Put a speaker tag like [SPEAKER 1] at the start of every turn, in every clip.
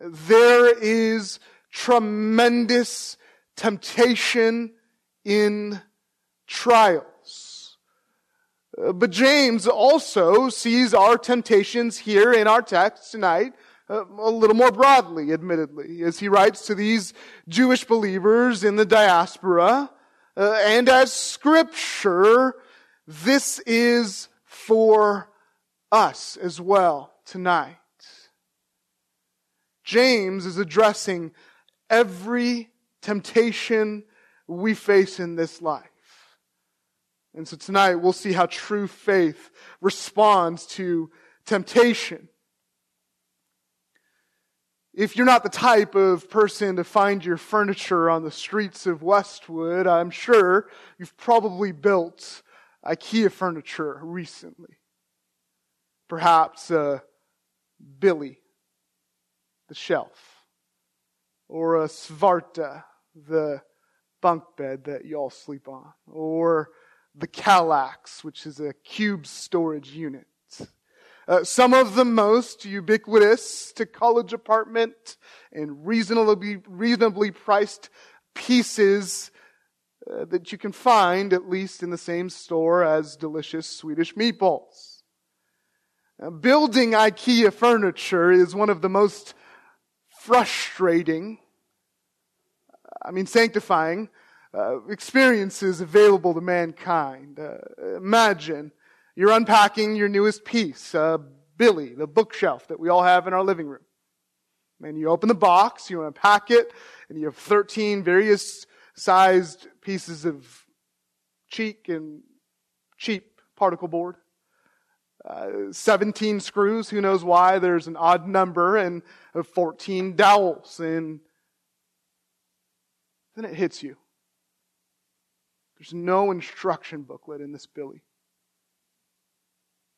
[SPEAKER 1] there is tremendous temptation in trials. Uh, but James also sees our temptations here in our text tonight uh, a little more broadly, admittedly, as he writes to these Jewish believers in the diaspora. Uh, and as scripture, this is for us as well tonight. James is addressing every temptation we face in this life. And so tonight we'll see how true faith responds to temptation. If you're not the type of person to find your furniture on the streets of Westwood, I'm sure you've probably built IKEA furniture recently. Perhaps uh, Billy, the shelf, or a Svarta, the bunk bed that y'all sleep on, or the Kallax, which is a cube storage unit. Uh, some of the most ubiquitous to college apartment and reasonably, reasonably priced pieces uh, that you can find at least in the same store as delicious Swedish meatballs. Now, building IKEA furniture is one of the most frustrating, I mean sanctifying, uh, experiences available to mankind. Uh, imagine you're unpacking your newest piece, uh, Billy, the bookshelf that we all have in our living room. And you open the box, you unpack it, and you have 13 various sized pieces of cheek and cheap particle board. Uh, 17 screws, who knows why, there's an odd number, and 14 dowels. And then it hits you. There's no instruction booklet in this Billy.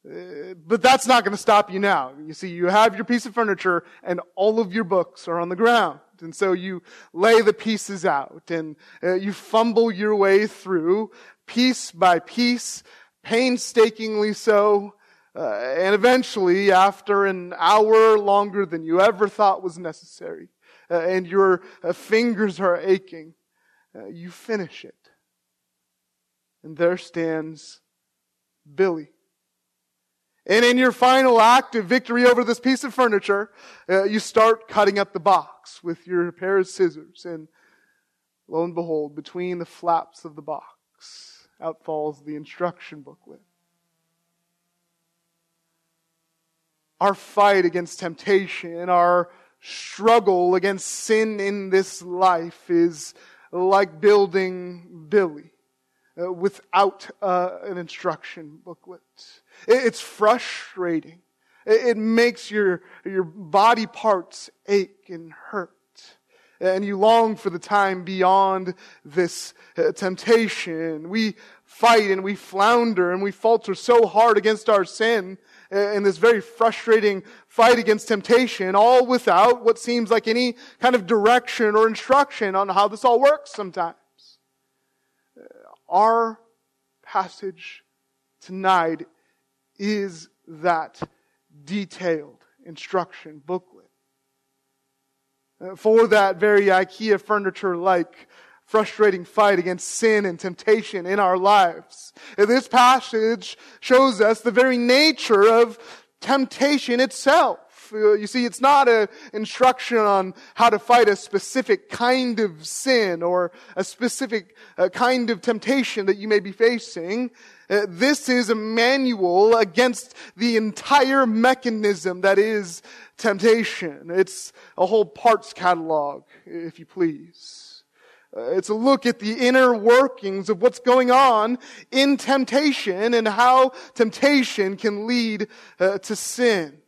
[SPEAKER 1] Uh, but that's not going to stop you now. You see, you have your piece of furniture and all of your books are on the ground. And so you lay the pieces out and uh, you fumble your way through piece by piece, painstakingly so. Uh, and eventually, after an hour longer than you ever thought was necessary, uh, and your uh, fingers are aching, uh, you finish it. And there stands Billy and in your final act of victory over this piece of furniture, uh, you start cutting up the box with your pair of scissors. And lo and behold, between the flaps of the box, out falls the instruction booklet. Our fight against temptation, our struggle against sin in this life is like building Billy uh, without uh, an instruction booklet. It's frustrating. It makes your, your body parts ache and hurt. And you long for the time beyond this uh, temptation. We fight and we flounder and we falter so hard against our sin in this very frustrating fight against temptation, all without what seems like any kind of direction or instruction on how this all works sometimes. Our passage tonight is that detailed instruction booklet. Uh, for that very IKEA furniture like frustrating fight against sin and temptation in our lives. And this passage shows us the very nature of temptation itself. You see, it's not an instruction on how to fight a specific kind of sin or a specific uh, kind of temptation that you may be facing. Uh, this is a manual against the entire mechanism that is temptation. It's a whole parts catalog, if you please. Uh, it's a look at the inner workings of what's going on in temptation and how temptation can lead uh, to sin.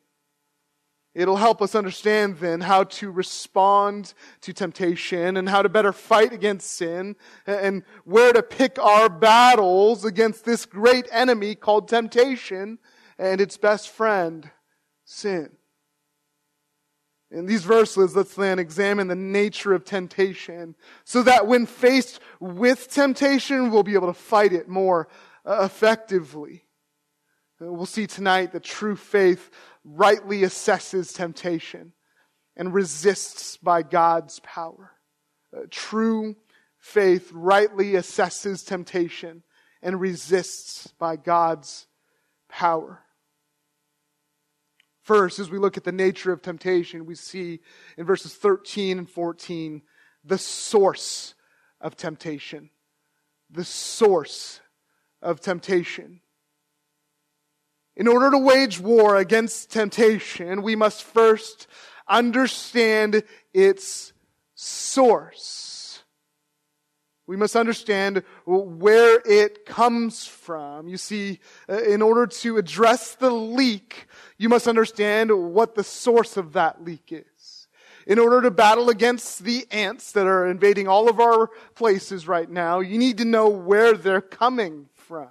[SPEAKER 1] It'll help us understand then how to respond to temptation and how to better fight against sin and where to pick our battles against this great enemy called temptation and its best friend, sin. In these verses, let's then examine the nature of temptation so that when faced with temptation, we'll be able to fight it more uh, effectively. We'll see tonight that true faith rightly assesses temptation. and resists by God's power. Uh, true faith rightly assesses temptation and resists by God's power. First, as we look at the nature of temptation, we see in verses 13 and 14 the source of temptation. The source of temptation. In order to wage war against temptation, we must first understand its source. We must understand where it comes from. You see, uh, in order to address the leak, you must understand what the source of that leak is. In order to battle against the ants that are invading all of our places right now, you need to know where they're coming from.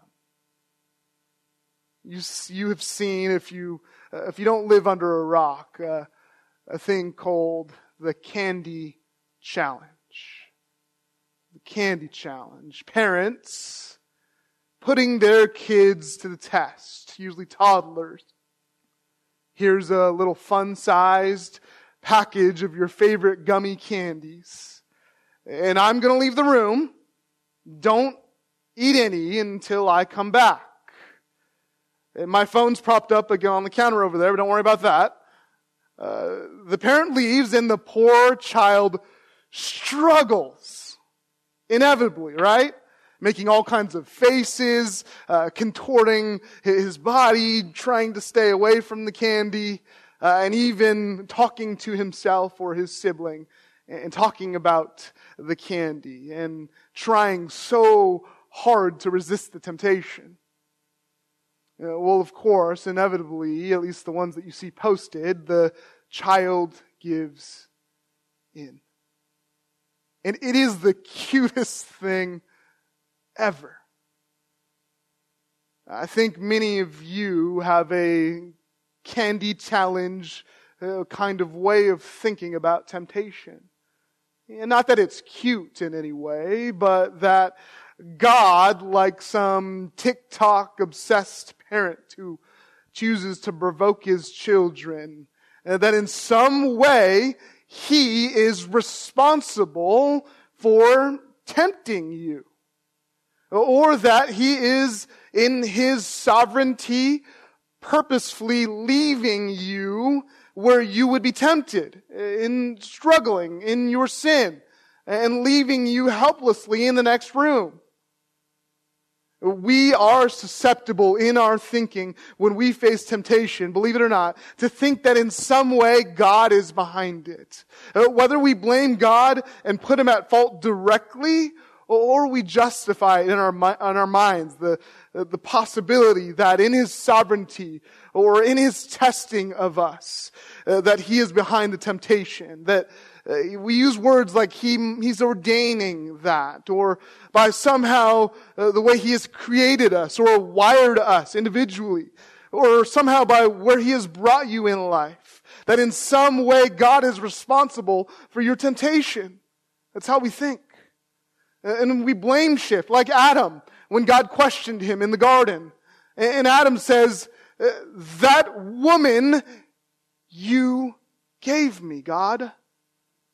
[SPEAKER 1] You, you have seen, if you, uh, if you don't live under a rock, uh, a thing called the Candy Challenge. Candy Challenge. Parents putting their kids to the test, usually toddlers. Here's a little fun sized package of your favorite gummy candies. And I'm going to leave the room. Don't eat any until I come back. And my phone's propped up again on the counter over there, but don't worry about that. Uh, the parent leaves and the poor child struggles. Inevitably, right? Making all kinds of faces, uh, contorting his body, trying to stay away from the candy, uh, and even talking to himself or his sibling and talking about the candy and trying so hard to resist the temptation. Uh, well, of course, inevitably, at least the ones that you see posted, the child gives in. And it is the cutest thing ever. I think many of you have a candy challenge uh, kind of way of thinking about temptation. And not that it's cute in any way, but that God, like some TikTok obsessed parent who chooses to provoke his children, uh, that in some way he is responsible for tempting you. Or that he is in his sovereignty purposefully leaving you where you would be tempted, in struggling in your sin, and leaving you helplessly in the next room. We are susceptible in our thinking when we face temptation, believe it or not, to think that in some way God is behind it. Uh, whether we blame God and put him at fault directly, or we justify in our, in our minds, the, the possibility that in his sovereignty or in his testing of us, uh, that he is behind the temptation, that uh, we use words like he, he's ordaining that, or by somehow uh, the way he has created us, or wired us individually, or somehow by where he has brought you in life. That in some way God is responsible for your temptation. That's how we think. And we blame shift, like Adam, when God questioned him in the garden. And Adam says, uh, that woman you gave me, God.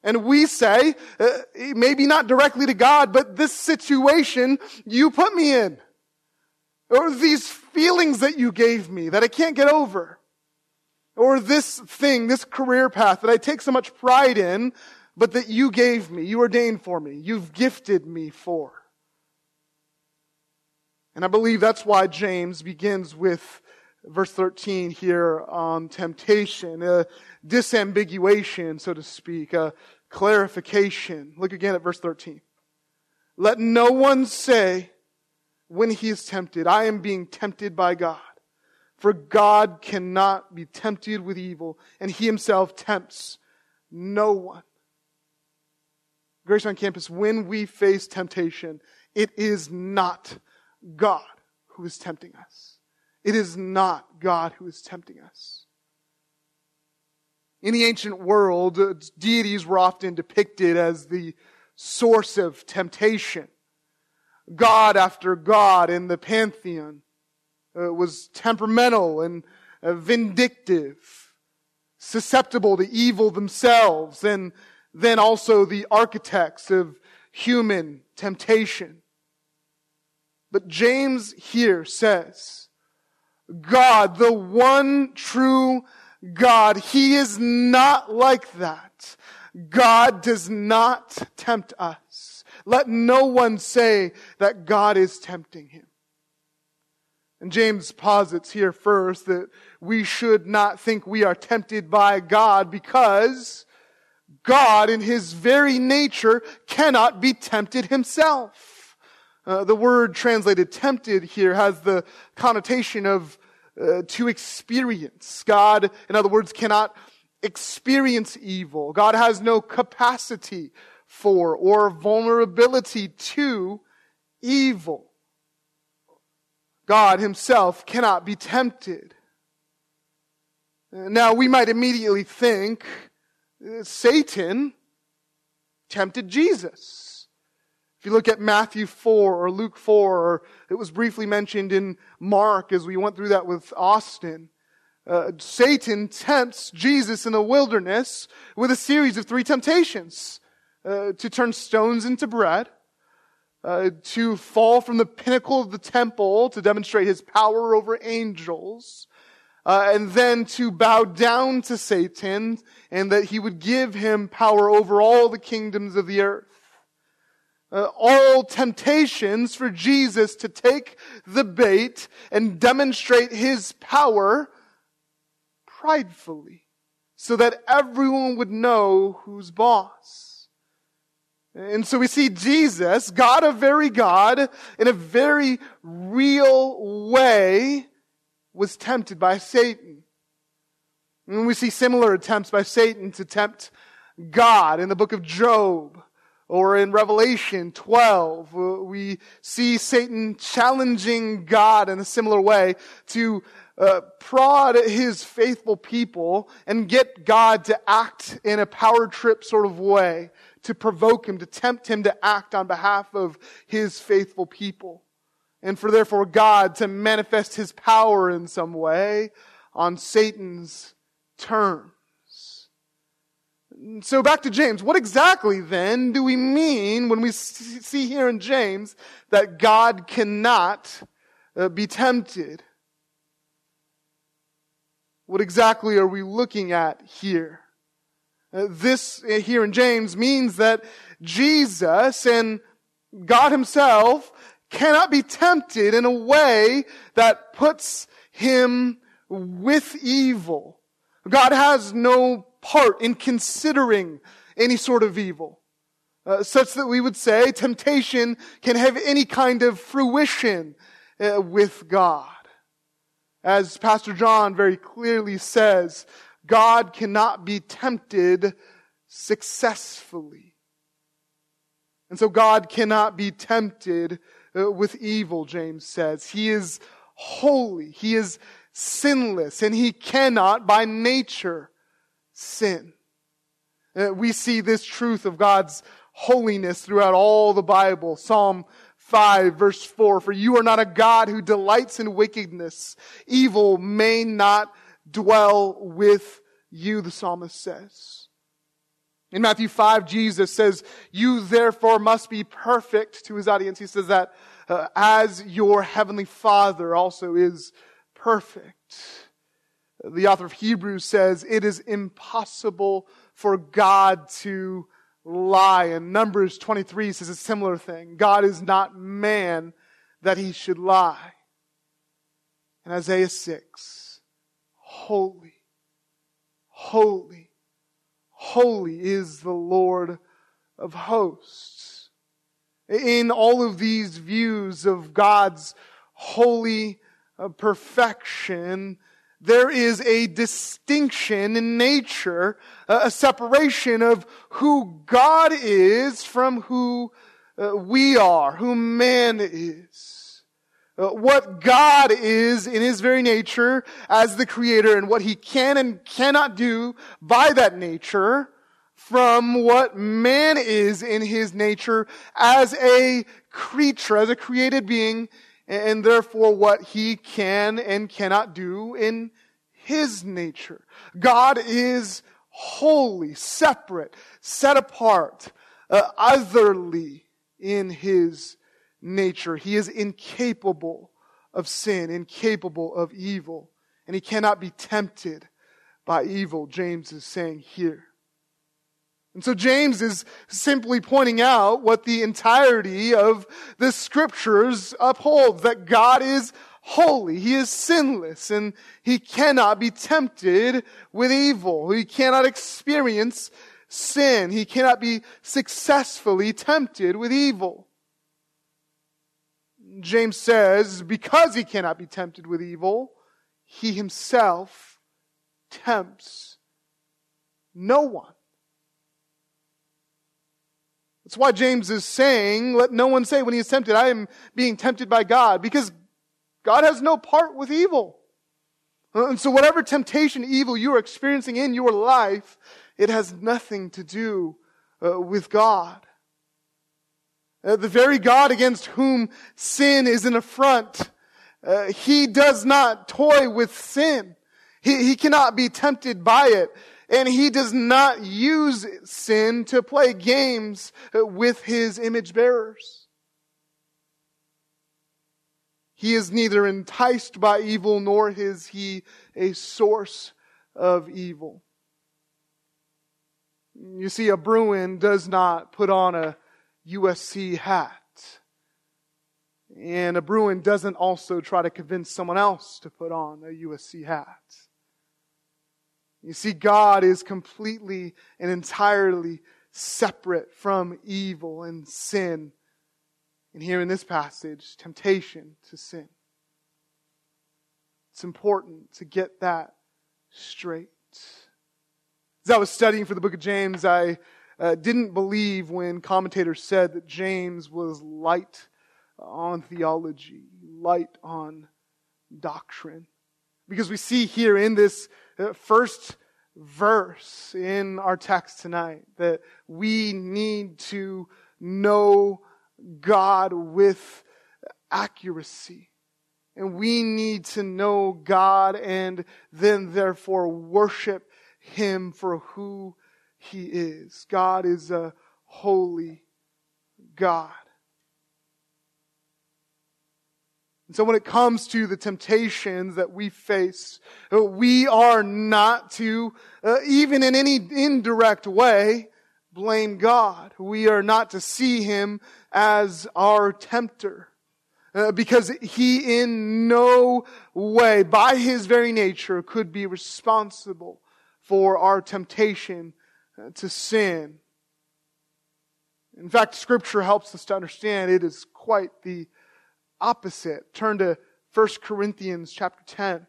[SPEAKER 1] And we say, uh, maybe not directly to God, but this situation you put me in. Or these feelings that you gave me that I can't get over. Or this thing, this career path that I take so much pride in, but that you gave me, you ordained for me, you've gifted me for. And I believe that's why James begins with verse 13 here on temptation, a disambiguation, so to speak, a clarification. Look again at verse 13. Let no one say when he is tempted, I am being tempted by God. For God cannot be tempted with evil, and he himself tempts no one. Grace on campus, when we face temptation, it is not God who is tempting us. It is not God who is tempting us. In the ancient world, deities were often depicted as the source of temptation. God after God in the pantheon uh, was temperamental and uh, vindictive. susceptible to evil themselves, and then also the architects of human temptation. But James here says, God, the one true God, He is not like that. God does not tempt us. Let no one say that God is tempting him. And James posits here first that we should not think we are tempted by God because God in his very nature cannot be tempted himself. Uh, the word translated tempted here has the connotation of uh, to experience. God, in other words, cannot experience evil. God has no capacity for or vulnerability to evil. God himself cannot be tempted. Now, we might immediately think uh, Satan tempted Jesus. If you look at Matthew 4 or Luke 4, or it was briefly mentioned in Mark as we went through that with Austin, uh, Satan tempts Jesus in the wilderness with a series of three temptations uh, to turn stones into bread, uh, to fall from the pinnacle of the temple to demonstrate his power over angels, uh, and then to bow down to Satan and that he would give him power over all the kingdoms of the earth. Uh, all temptations for Jesus to take the bait and demonstrate his power pridefully so that everyone would know who's boss. And so we see Jesus, God a very God, in a very real way, was tempted by Satan. And we see similar attempts by Satan to tempt God in the book of Job or in Revelation 12. We see Satan challenging God in a similar way to uh, prod his faithful people and get God to act in a power trip sort of way to provoke him, to tempt him to act on behalf of his faithful people. And for therefore God to manifest his power in some way on Satan's terms. So back to James. What exactly then do we mean when we see here in James that God cannot uh, be tempted? What exactly are we looking at here? Uh, this uh, here in James means that Jesus and God himself cannot be tempted in a way that puts him with evil. God has no part in considering any sort of evil. Uh, such that we would say temptation can have any kind of fruition uh, with God. As Pastor John very clearly says, God cannot be tempted successfully. And so God cannot be tempted uh, with evil, James says. He is holy. He is sinless and he cannot by nature sin. Uh, we see this truth of God's holiness throughout all the Bible. Psalm 5 verse 4, for you are not a God who delights in wickedness. Evil may not dwell with you, the psalmist says. In Matthew 5, Jesus says, You therefore must be perfect to his audience. He says that uh, as your heavenly Father also is perfect. The author of Hebrews says, It is impossible for God to lie. And Numbers 23 says a similar thing. God is not man that he should lie. And Isaiah 6, holy, holy, holy is the Lord of hosts. In all of these views of God's holy uh, perfection, there is a distinction in nature, a separation of who God is from who uh, we are, who man is. Uh, what God is in his very nature as the creator and what he can and cannot do by that nature from what man is in his nature as a creature, as a created being, and therefore what he can and cannot do in his nature. God is holy, separate, set apart, uh, otherly in his nature. He is incapable of sin, incapable of evil, and he cannot be tempted by evil, James is saying here. And so James is simply pointing out what the entirety of the scriptures upholds, that God is holy. He is sinless and he cannot be tempted with evil. He cannot experience sin. He cannot be successfully tempted with evil. James says, because he cannot be tempted with evil, he himself tempts no one. That's why James is saying, let no one say when he is tempted, I am being tempted by God, because God has no part with evil. And so whatever temptation, evil you are experiencing in your life, it has nothing to do uh, with God. Uh, the very God against whom sin is an affront, uh, he does not toy with sin. He, he cannot be tempted by it. And he does not use sin to play games with his image bearers. He is neither enticed by evil nor is he a source of evil. You see, a Bruin does not put on a USC hat. And a Bruin doesn't also try to convince someone else to put on a USC hat. You see, God is completely and entirely separate from evil and sin. And here in this passage, temptation to sin. It's important to get that straight. As I was studying for the book of James, I uh, didn't believe when commentators said that James was light on theology, light on doctrine. Because we see here in this uh, first verse in our text tonight that we need to know God with accuracy. And we need to know God and then therefore worship him for who he is. God is a holy God. And so when it comes to the temptations that we face, uh, we are not to, uh, even in any indirect way, blame God. We are not to see Him as our tempter. Uh, because He in no way, by His very nature, could be responsible for our temptation uh, to sin. In fact, Scripture helps us to understand it is quite the opposite. Turn to 1 Corinthians chapter 10.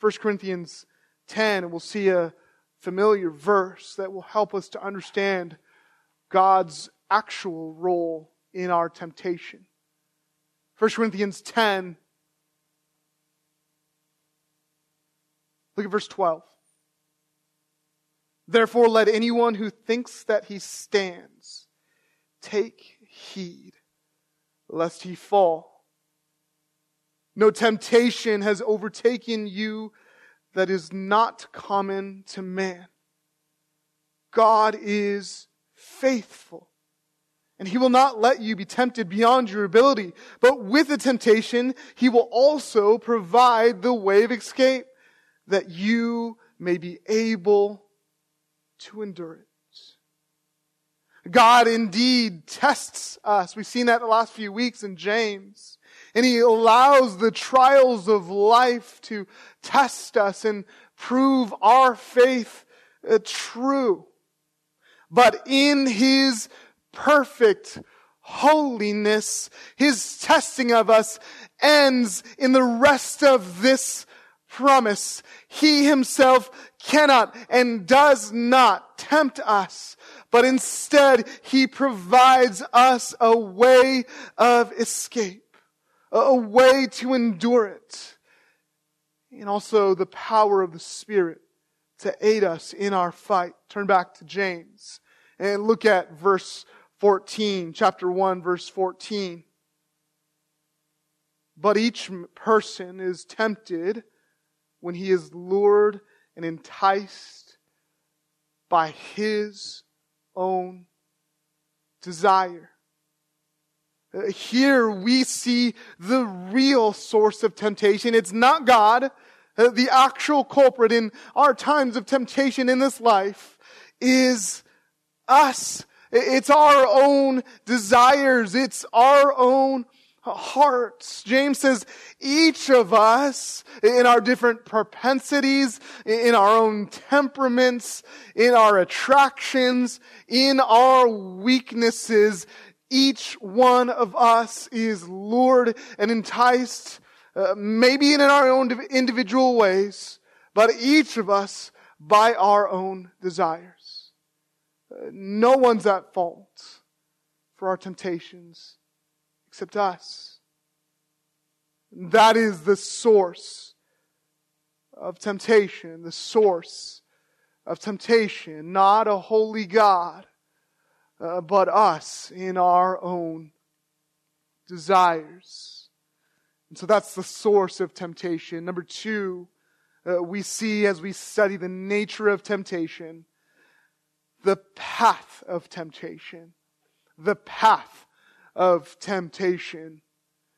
[SPEAKER 1] 1 Corinthians 10, and we'll see a familiar verse that will help us to understand God's actual role in our temptation. 1 Corinthians 10, look at verse 12. Therefore, let anyone who thinks that he stands take heed lest he fall. No temptation has overtaken you that is not common to man. God is faithful. And he will not let you be tempted beyond your ability. But with the temptation, he will also provide the way of escape that you may be able to endure it. God indeed tests us. We've seen that the last few weeks in James. And he allows the trials of life to test us and prove our faith uh, true. But in his perfect holiness, his testing of us ends in the rest of this promise. He himself cannot and does not tempt us but instead he provides us a way of escape, a way to endure it, and also the power of the Spirit to aid us in our fight. Turn back to James and look at verse 14, chapter 1, verse 14. But each person is tempted when he is lured and enticed by his own desire. Here we see the real source of temptation. It's not God. Uh, the actual culprit in our times of temptation in this life is us. It's our own desires. It's our own hearts. James says each of us in our different propensities, in our own temperaments, in our attractions, in our weaknesses, each one of us is lured and enticed, uh, maybe in our own individual ways, but each of us by our own desires. Uh, no one's at fault for our temptations except us. That is the source of temptation, the source of temptation, not a holy God uh, but us in our own desires. And so that's the source of temptation. Number two, uh, we see as we study the nature of temptation, the path of temptation. The path of temptation.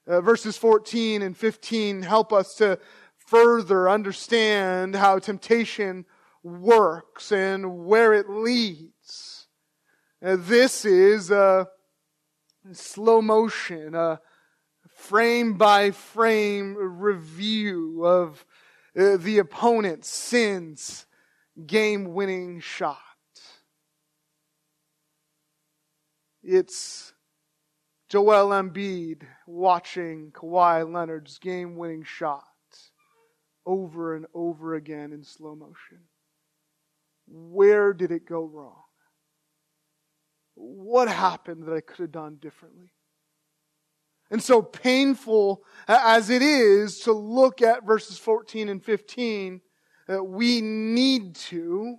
[SPEAKER 1] Uh, verses 14 and 15 help us to further understand how temptation works and where it leads. Uh, this is a slow motion, a frame by frame review of uh, the opponent's sins game winning shot. It's Joel Embiid watching Kawhi Leonard's game winning shot over and over again in slow motion. Where did it go wrong? what happened that I could have done differently? And so painful as it is to look at verses 14 and 15, uh, we need to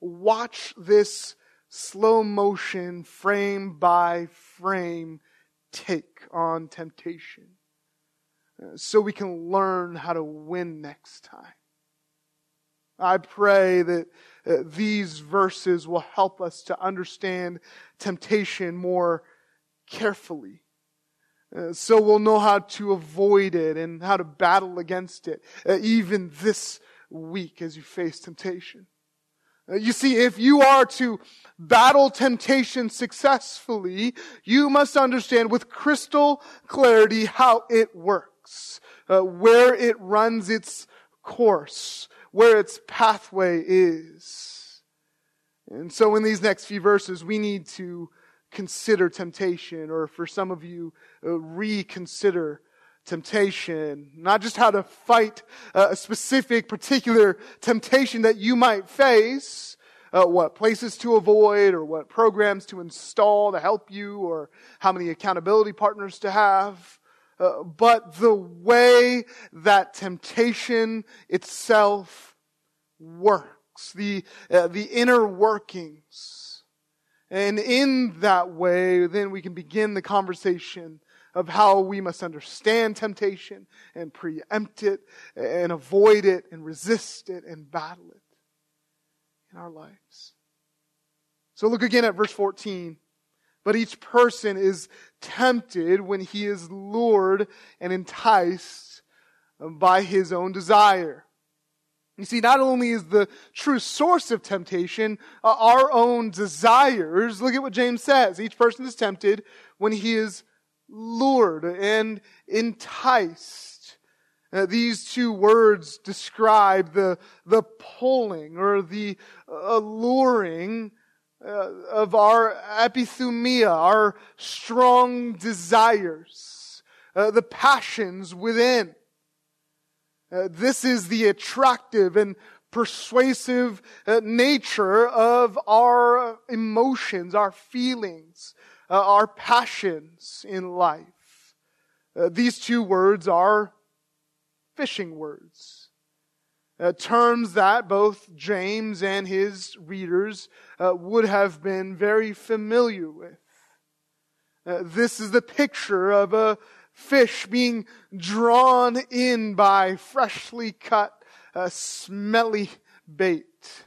[SPEAKER 1] watch this slow motion, frame by frame take on temptation so we can learn how to win next time. I pray that uh, these verses will help us to understand temptation more carefully. Uh, so we'll know how to avoid it and how to battle against it, uh, even this week as you face temptation. Uh, you see, if you are to battle temptation successfully, you must understand with crystal clarity how it works, uh, where it runs its course, where its pathway is. And so in these next few verses, we need to consider temptation, or for some of you, uh, reconsider temptation. Not just how to fight a specific, particular temptation that you might face, uh, what places to avoid, or what programs to install to help you, or how many accountability partners to have. Uh, but the way that temptation itself works, the, uh, the inner workings. And in that way, then we can begin the conversation of how we must understand temptation and preempt it and avoid it and resist it and battle it in our lives. So look again at verse 14. But each person is tempted when he is lured and enticed by his own desire. You see, not only is the true source of temptation uh, our own desires, look at what James says. Each person is tempted when he is lured and enticed. Uh, these two words describe the, the pulling or the alluring uh, of our epithumia, our strong desires, uh, the passions within. Uh, this is the attractive and persuasive uh, nature of our emotions, our feelings, uh, our passions in life. Uh, these two words are fishing words uh, terms that both James and his readers uh, would have been very familiar with. Uh, this is the picture of a fish being drawn in by freshly cut a smelly bait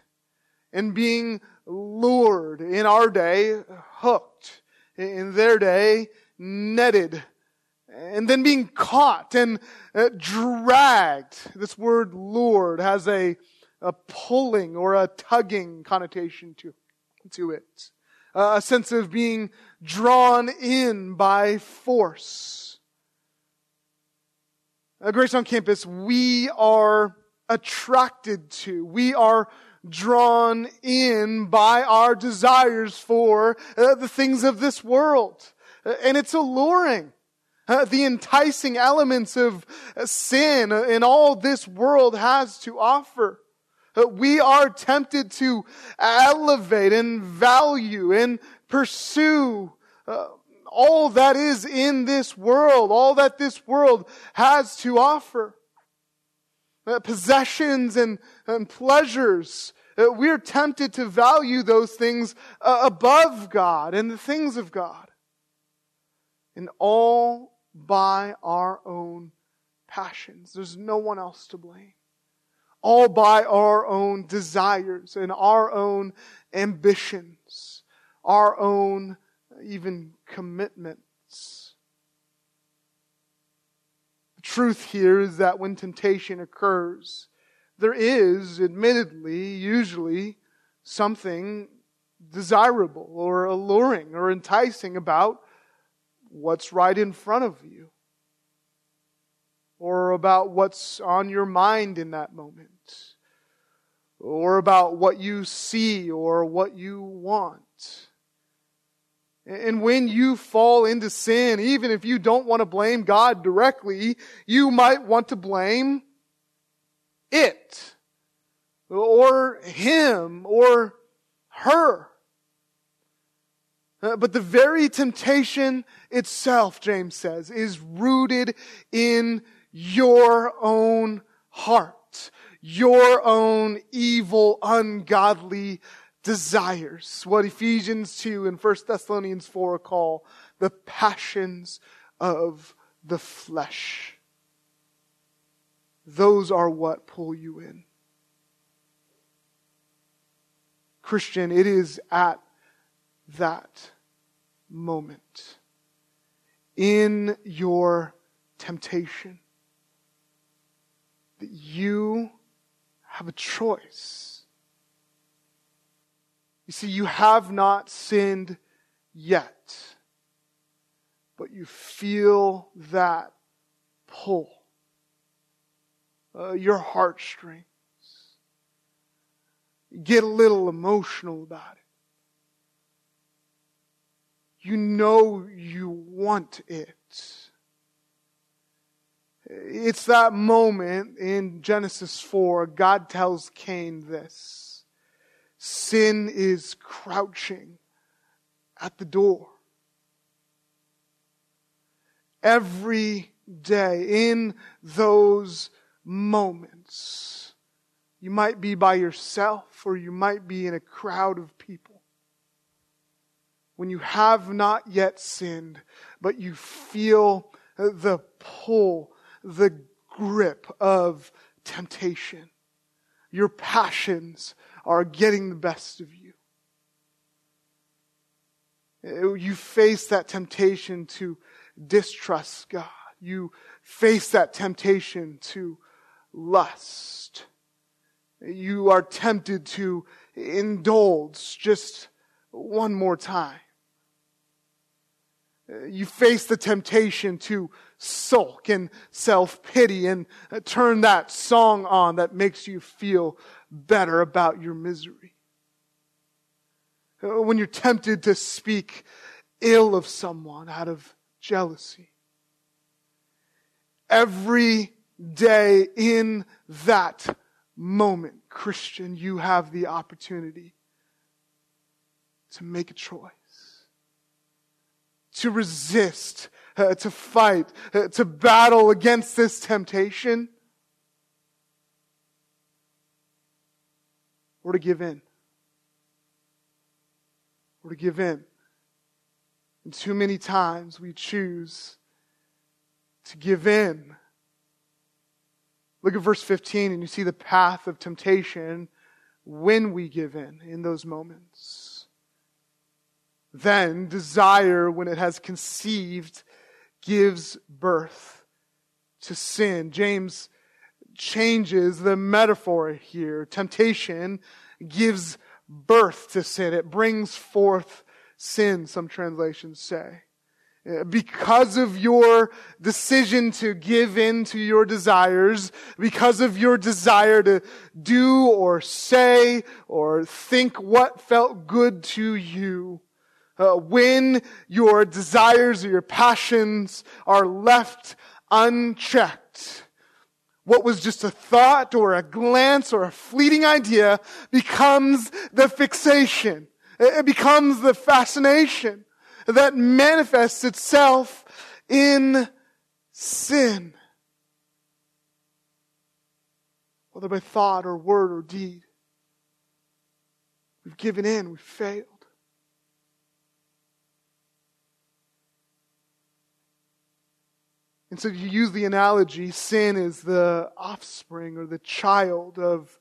[SPEAKER 1] and being lured in our day, hooked in their day, netted and then being caught and uh, dragged. This word lured has a, a pulling or a tugging connotation to, to it. Uh, a sense of being drawn in by force. At Grace on Campus, we are attracted to, we are drawn in by our desires for uh, the things of this world. Uh, and it's alluring. Uh, the enticing elements of uh, sin in all this world has to offer. Uh, we are tempted to elevate and value and pursue uh, all that is in this world, all that this world has to offer. Uh, possessions and, and pleasures. Uh, we're tempted to value those things above God and the things of God. And all by our own passions. There's no one else to blame. All by our own desires and our own ambitions, our own even commitments. The truth here is that when temptation occurs, there is, admittedly, usually something desirable or alluring or enticing about what's right in front of you or about what's on your mind in that moment or about what you see or what you want. And when you fall into sin, even if you don't want to blame God directly, you might want to blame it or him or her. Uh, but the very temptation itself, James says, is rooted in your own heart, your own evil, ungodly desires. What Ephesians 2 and 1 Thessalonians 4 call the passions of the flesh. Those are what pull you in. Christian, it is at that moment in your temptation that you have a choice. You see, you have not sinned yet, but you feel that pull, uh, your heartstrings. Get a little emotional about it you know you want it. It's that moment in Genesis 4, God tells Cain this sin is crouching at the door. Every day, in those moments, you might be by yourself or you might be in a crowd of people when you have not yet sinned, but you feel the pull, the grip of temptation. Your passions are getting the best of you. You face that temptation to distrust God. You face that temptation to lust. You are tempted to indulge just one more time you face the temptation to sulk and self pity and turn that song on that makes you feel better about your misery. When you're tempted to speak ill of someone out of jealousy. Every day in that moment, Christian, you have the opportunity to make a choice to resist, uh, to fight, uh, to battle against this temptation, or to give in. Or to give in. And too many times we choose to give in. Look at verse 15 and you see the path of temptation when we give in in those moments. Then desire, when it has conceived, gives birth to sin. James changes the metaphor here. Temptation gives birth to sin. It brings forth sin, some translations say. Because of your decision to give in to your desires, because of your desire to do or say or think what felt good to you, uh, when your desires or your passions are left unchecked, what was just a thought or a glance or a fleeting idea becomes the fixation. It becomes the fascination that manifests itself in sin. Whether by thought or word or deed. We've given in, we've failed. And so you use the analogy sin is the offspring or the child of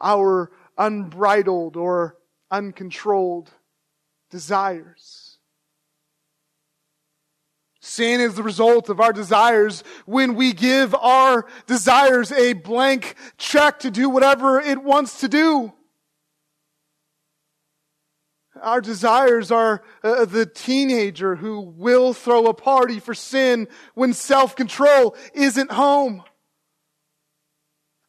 [SPEAKER 1] our unbridled or uncontrolled desires. Sin is the result of our desires when we give our desires a blank check to do whatever it wants to do. Our desires are uh, the teenager who will throw a party for sin when self-control isn't home.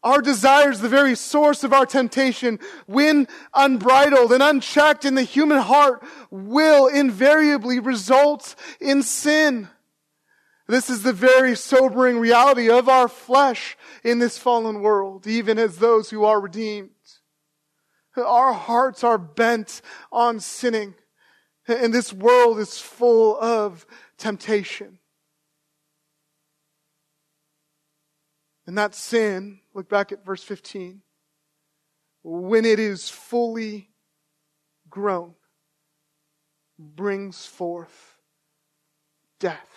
[SPEAKER 1] Our desires, the very source of our temptation, when unbridled and unchecked in the human heart, will invariably result in sin. This is the very sobering reality of our flesh in this fallen world, even as those who are redeemed. Our hearts are bent on sinning. And this world is full of temptation. And that sin, look back at verse 15, when it is fully grown, brings forth death.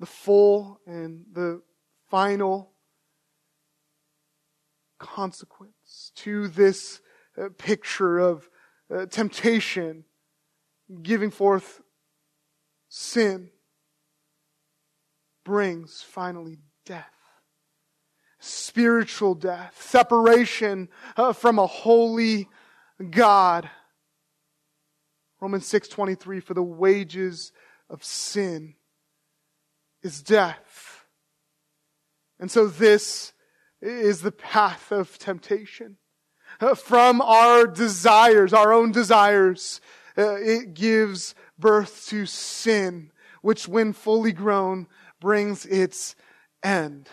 [SPEAKER 1] The full and the final consequence to this uh, picture of uh, temptation, giving forth sin, brings finally death. Spiritual death, separation uh, from a holy God. Romans 6:23 for the wages of sin is death. And so this is the path of temptation. Uh, from our desires, our own desires, uh, it gives birth to sin, which when fully grown brings its end.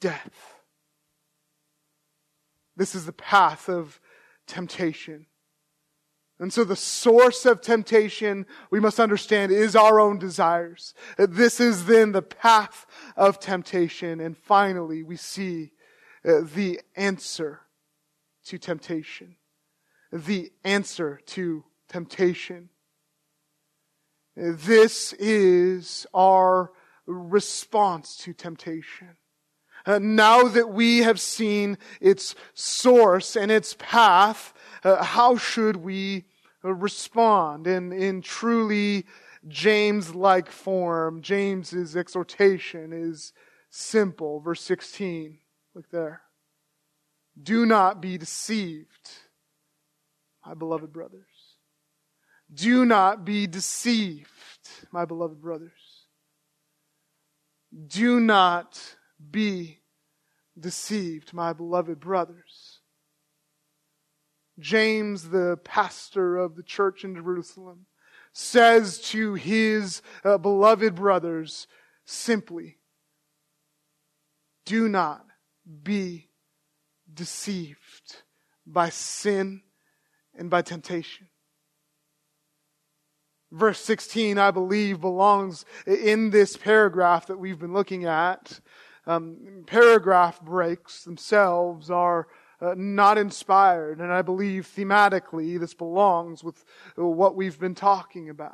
[SPEAKER 1] Death. This is the path of temptation. And so the source of temptation, we must understand, is our own desires. This is then the path of temptation. And finally, we see uh, the answer to temptation. The answer to temptation. This is our response to temptation. Uh, now that we have seen its source and its path, uh, how should we uh, respond in, in truly James like form? James's exhortation is simple. Verse 16. Look there. Do not be deceived, my beloved brothers. Do not be deceived, my beloved brothers. Do not be deceived, my beloved brothers. James, the pastor of the church in Jerusalem, says to his uh, beloved brothers simply, do not be deceived by sin and by temptation. Verse 16, I believe, belongs in this paragraph that we've been looking at. Um, paragraph breaks themselves are uh, not inspired, and I believe thematically this belongs with what we've been talking about.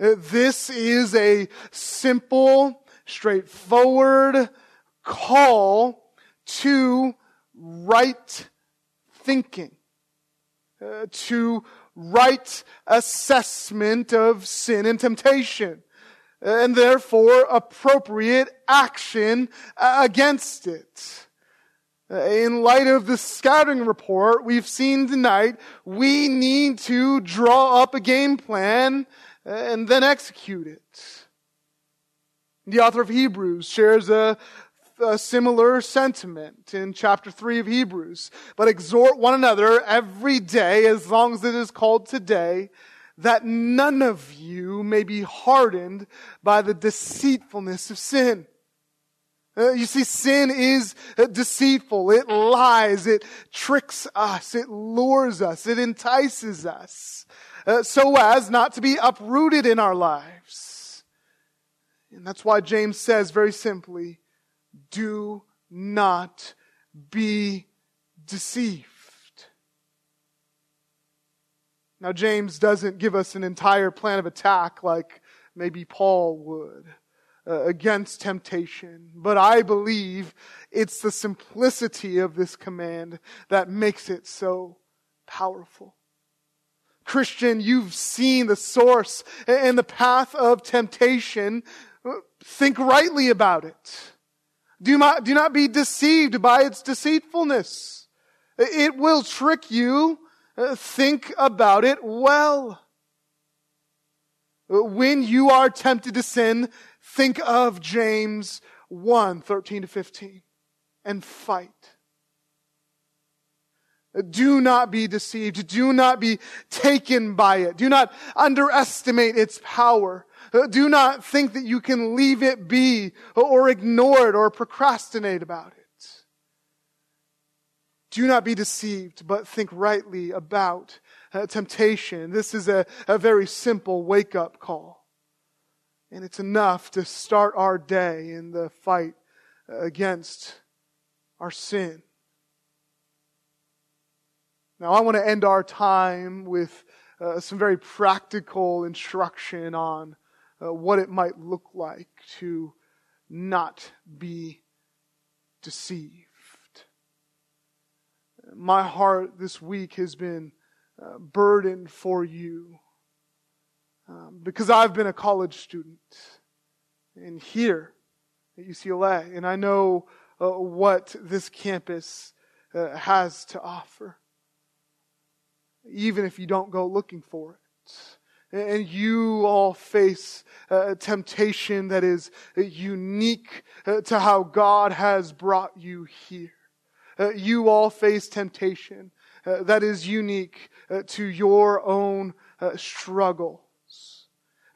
[SPEAKER 1] Uh, this is a simple straightforward call to right thinking, uh, to right assessment of sin and temptation, and therefore appropriate action against it. In light of the scouting report we've seen tonight, we need to draw up a game plan uh, and then execute it. The author of Hebrews shares a a similar sentiment in chapter 3 of Hebrews. But exhort one another every day, as long as it is called today, that none of you may be hardened by the deceitfulness of sin. Uh, you see, sin is uh, deceitful. It lies. It tricks us. It lures us. It entices us uh, so as not to be uprooted in our lives. And that's why James says very simply, do not be deceived. Now, James doesn't give us an entire plan of attack like maybe Paul would uh, against temptation, but I believe it's the simplicity of this command that makes it so powerful. Christian, you've seen the source and the path of temptation. Think rightly about it. Do not, do not be deceived by its deceitfulness. It will trick you. Uh, think about it well. When you are tempted to sin, think of James 1, 13 to 15 and fight. Do not be deceived. Do not be taken by it. Do not underestimate its power. Uh, do not think that you can leave it be or ignore it or procrastinate about it. Do not be deceived, but think rightly about uh, temptation. This is a, a very simple wake up call. And it's enough to start our day in the fight against our sin. Now, I want to end our time with uh, some very practical instruction on uh, what it might look like to not be deceived. My heart this week has been uh, burdened for you um, because I've been a college student and here at UCLA, and I know uh, what this campus uh, has to offer, even if you don't go looking for it and you all face a temptation that is unique uh, to how God has brought you here. Uh, you all face temptation uh, that is unique uh, to your own uh, struggles.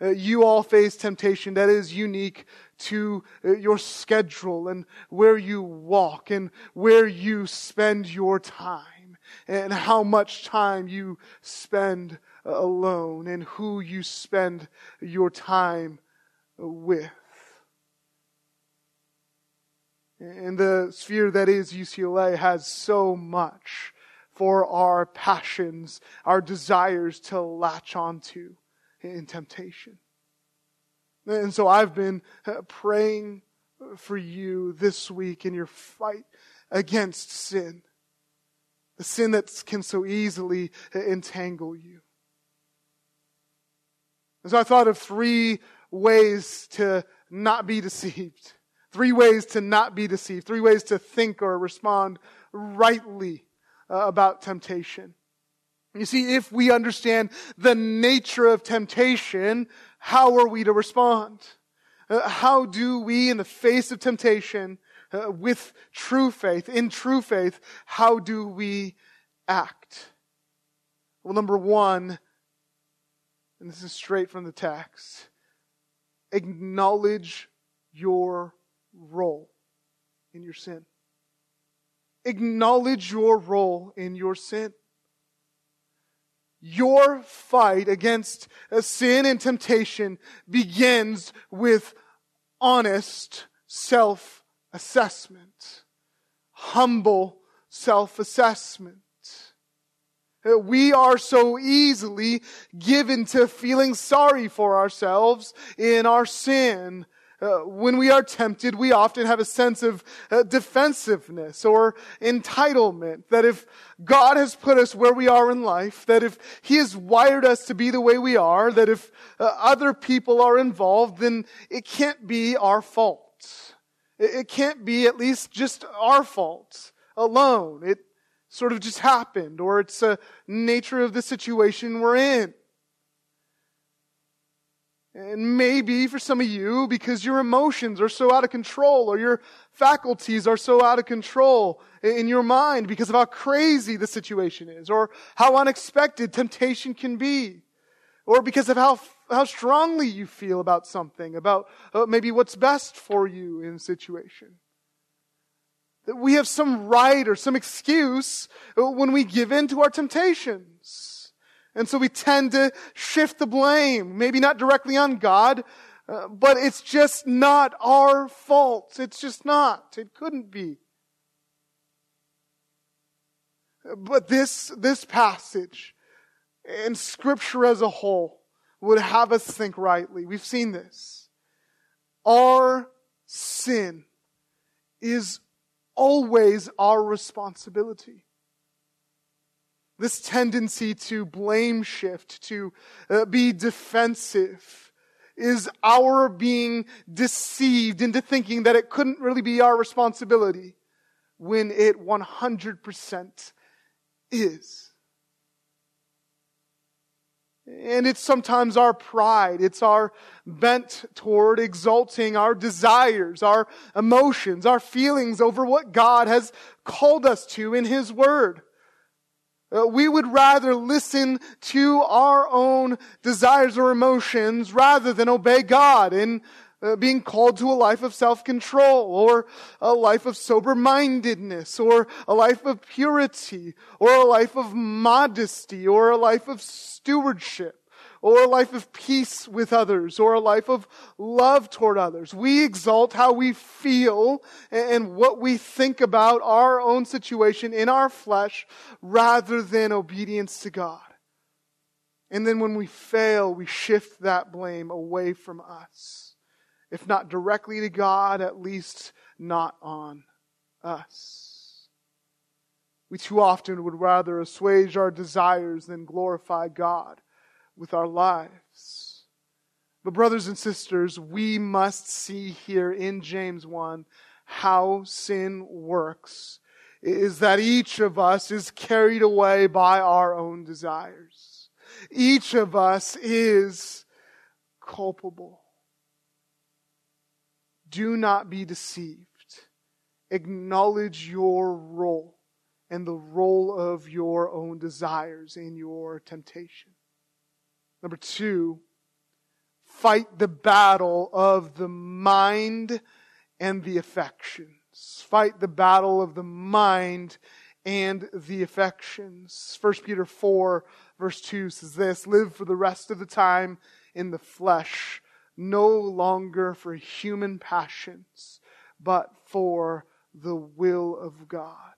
[SPEAKER 1] Uh, you all face temptation that is unique to your schedule and where you walk and where you spend your time and how much time you spend alone and who you spend your time with. And the sphere that is UCLA has so much for our passions, our desires to latch onto in temptation. And so I've been uh, praying for you this week in your fight against sin. The sin that can so easily entangle you. And so I thought of three ways to not be deceived. Three ways to not be deceived. Three ways to think or respond rightly uh, about temptation. You see, if we understand the nature of temptation, how are we to respond? Uh, how do we, in the face of temptation, uh, with true faith, in true faith, how do we act? Well, number one, and this is straight from the text, acknowledge your role in your sin. Acknowledge your role in your sin. Your fight against sin and temptation begins with honest self assessment, humble self assessment. Uh, we are so easily given to feeling sorry for ourselves in our sin uh, when we are tempted, we often have a sense of uh, defensiveness or entitlement. That if God has put us where we are in life, that if He has wired us to be the way we are, that if uh, other people are involved, then it can't be our fault. It, it can't be at least just our fault alone. It sort of just happened, or it's a nature of the situation we're in. And maybe for some of you, because your emotions are so out of control or your faculties are so out of control in your mind because of how crazy the situation is or how unexpected temptation can be or because of how, how strongly you feel about something, about uh, maybe what's best for you in a situation. That we have some right or some excuse when we give in to our temptations. And so we tend to shift the blame, maybe not directly on God, uh, but it's just not our fault. It's just not. It couldn't be. But this, this passage and scripture as a whole would have us think rightly. We've seen this. Our sin is always our responsibility this tendency to blame shift, to uh, be defensive, is our being deceived into thinking that it couldn't really be our responsibility when it 100% is. And it's sometimes our pride. It's our bent toward exalting our desires, our emotions, our feelings over what God has called us to in His Word. Uh, we would rather listen to our own desires or emotions rather than obey God in uh, being called to a life of self-control or a life of sober-mindedness or a life of purity or a life of modesty or a life of stewardship or a life of peace with others, or a life of love toward others. We exalt how we feel and what we think about our own situation in our flesh rather than obedience to God. And then when we fail, we shift that blame away from us. If not directly to God, at least not on us. We too often would rather assuage our desires than glorify God with our lives. But, brothers and sisters, we must see here in James 1 how sin works is that each of us is carried away by our own desires. Each of us is culpable. Do not be deceived. Acknowledge your role and the role of your own desires in your temptation. Number two, fight the battle of the mind and the affections. Fight the battle of the mind and the affections. 1 Peter 4, verse 2 says this Live for the rest of the time in the flesh, no longer for human passions, but for the will of God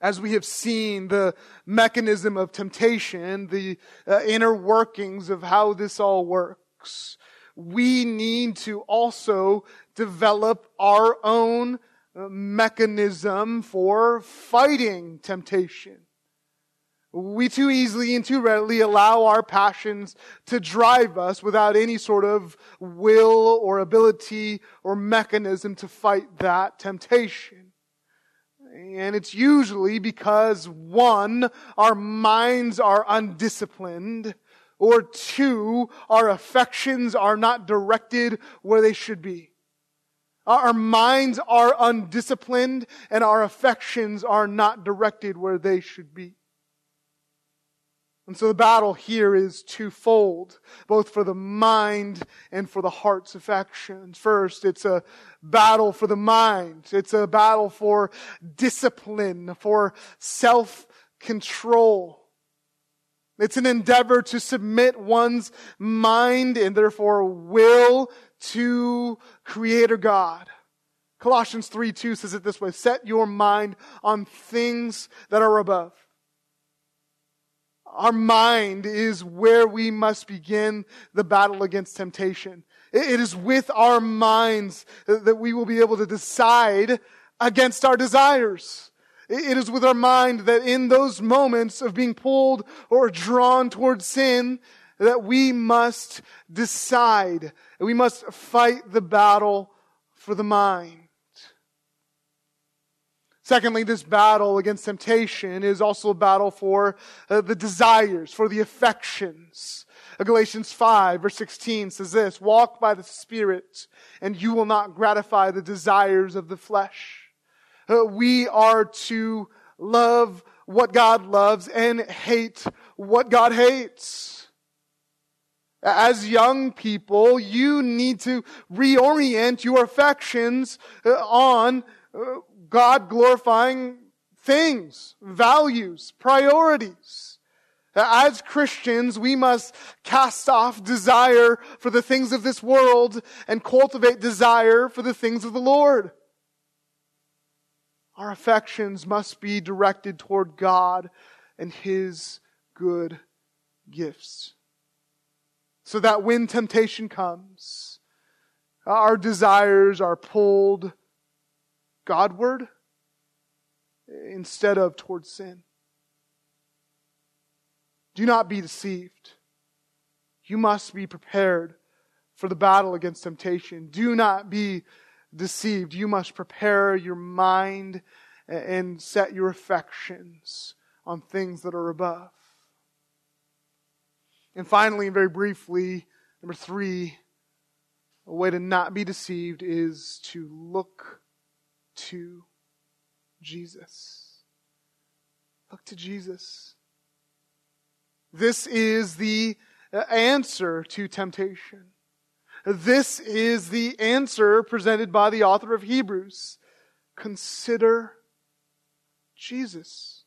[SPEAKER 1] as we have seen the mechanism of temptation, the uh, inner workings of how this all works, we need to also develop our own uh, mechanism for fighting temptation. We too easily and too readily allow our passions to drive us without any sort of will or ability or mechanism to fight that temptation. And it's usually because one, our minds are undisciplined, or two, our affections are not directed where they should be. Our minds are undisciplined and our affections are not directed where they should be. And so the battle here is twofold, both for the mind and for the heart's affections. First, it's a battle for the mind. It's a battle for discipline, for self-control. It's an endeavor to submit one's mind and therefore will to Creator God. Colossians 3 2 says it this way Set your mind on things that are above our mind is where we must begin the battle against temptation. It is with our minds that we will be able to decide against our desires. It is with our mind that in those moments of being pulled or drawn towards sin, that we must decide. We must fight the battle for the mind. Secondly, this battle against temptation is also a battle for uh, the desires, for the affections. Uh, Galatians 5 verse 16 says this, walk by the Spirit and you will not gratify the desires of the flesh. Uh, we are to love what God loves and hate what God hates. As young people, you need to reorient your affections uh, on uh, God glorifying things, values, priorities. As Christians, we must cast off desire for the things of this world and cultivate desire for the things of the Lord. Our affections must be directed toward God and His good gifts. So that when temptation comes, our desires are pulled Godward instead of towards sin. Do not be deceived. You must be prepared for the battle against temptation. Do not be deceived. You must prepare your mind and set your affections on things that are above. And finally, and very briefly, number three, a way to not be deceived is to look to Jesus. Look to Jesus. This is the answer to temptation. This is the answer presented by the author of Hebrews. Consider Jesus.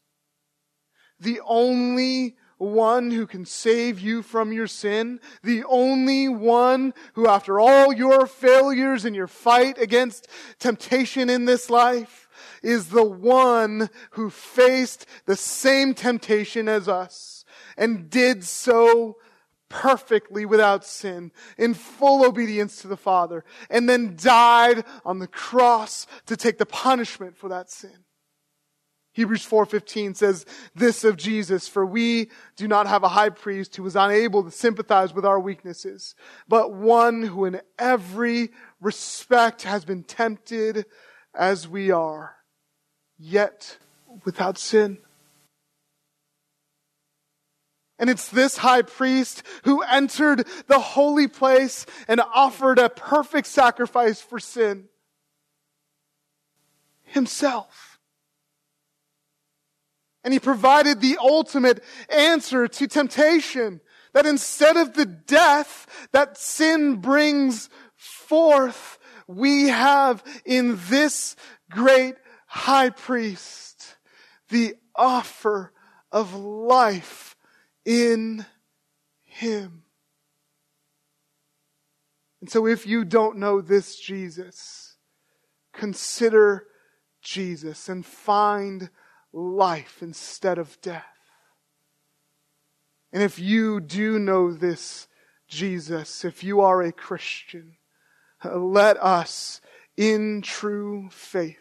[SPEAKER 1] The only one who can save you from your sin, the only one who, after all your failures and your fight against temptation in this life, is the one who faced the same temptation as us and did so perfectly without sin, in full obedience to the Father, and then died on the cross to take the punishment for that sin. Hebrews 4:15 says this of Jesus, for we do not have a high priest who was unable to sympathize with our weaknesses, but one who in every respect has been tempted as we are, yet without sin. And it's this high priest who entered the holy place and offered a perfect sacrifice for sin himself. And he provided the ultimate answer to temptation. That instead of the death that sin brings forth, we have in this great high priest the offer of life in him. And so if you don't know this Jesus, consider Jesus and find life instead of death. And if you do know this Jesus, if you are a Christian, let us, in true faith,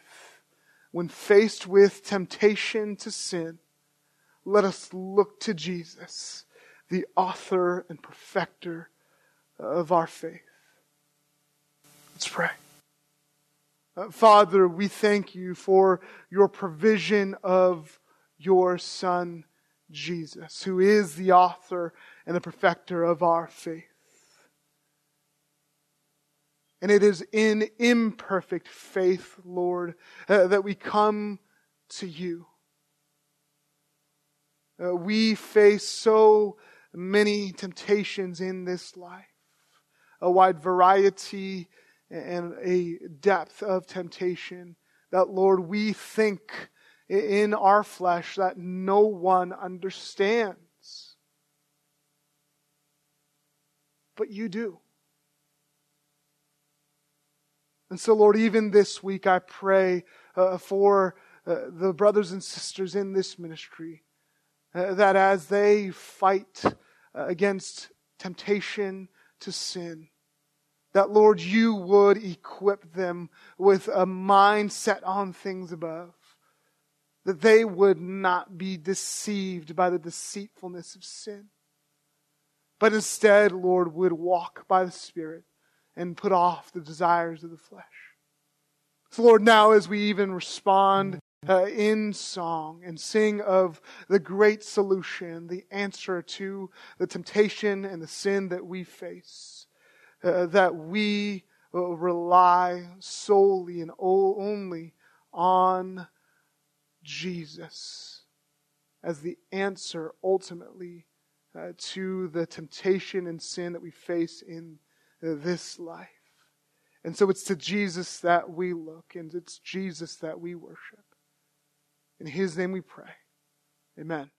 [SPEAKER 1] when faced with temptation to sin, let us look to Jesus, the author and perfecter of our faith. Let's pray. Uh, Father, we thank you for your provision of your Son, Jesus, who is the author and the perfecter of our faith. And it is in imperfect faith, Lord, uh, that we come to you. Uh, we face so many temptations in this life, a wide variety and a depth of temptation that, Lord, we think in our flesh that no one understands. But you do. And so, Lord, even this week, I pray uh, for uh, the brothers and sisters in this ministry uh, that as they fight uh, against temptation to sin, that Lord, you would equip them with a mind set on things above, that they would not be deceived by the deceitfulness of sin, but instead, Lord, would walk by the Spirit and put off the desires of the flesh. So, Lord, now as we even respond uh, in song and sing of the great solution, the answer to the temptation and the sin that we face, uh, that we uh, rely solely and only on Jesus as the answer ultimately uh, to the temptation and sin that we face in uh, this life. And so it's to Jesus that we look, and it's Jesus that we worship. In his name we pray. Amen.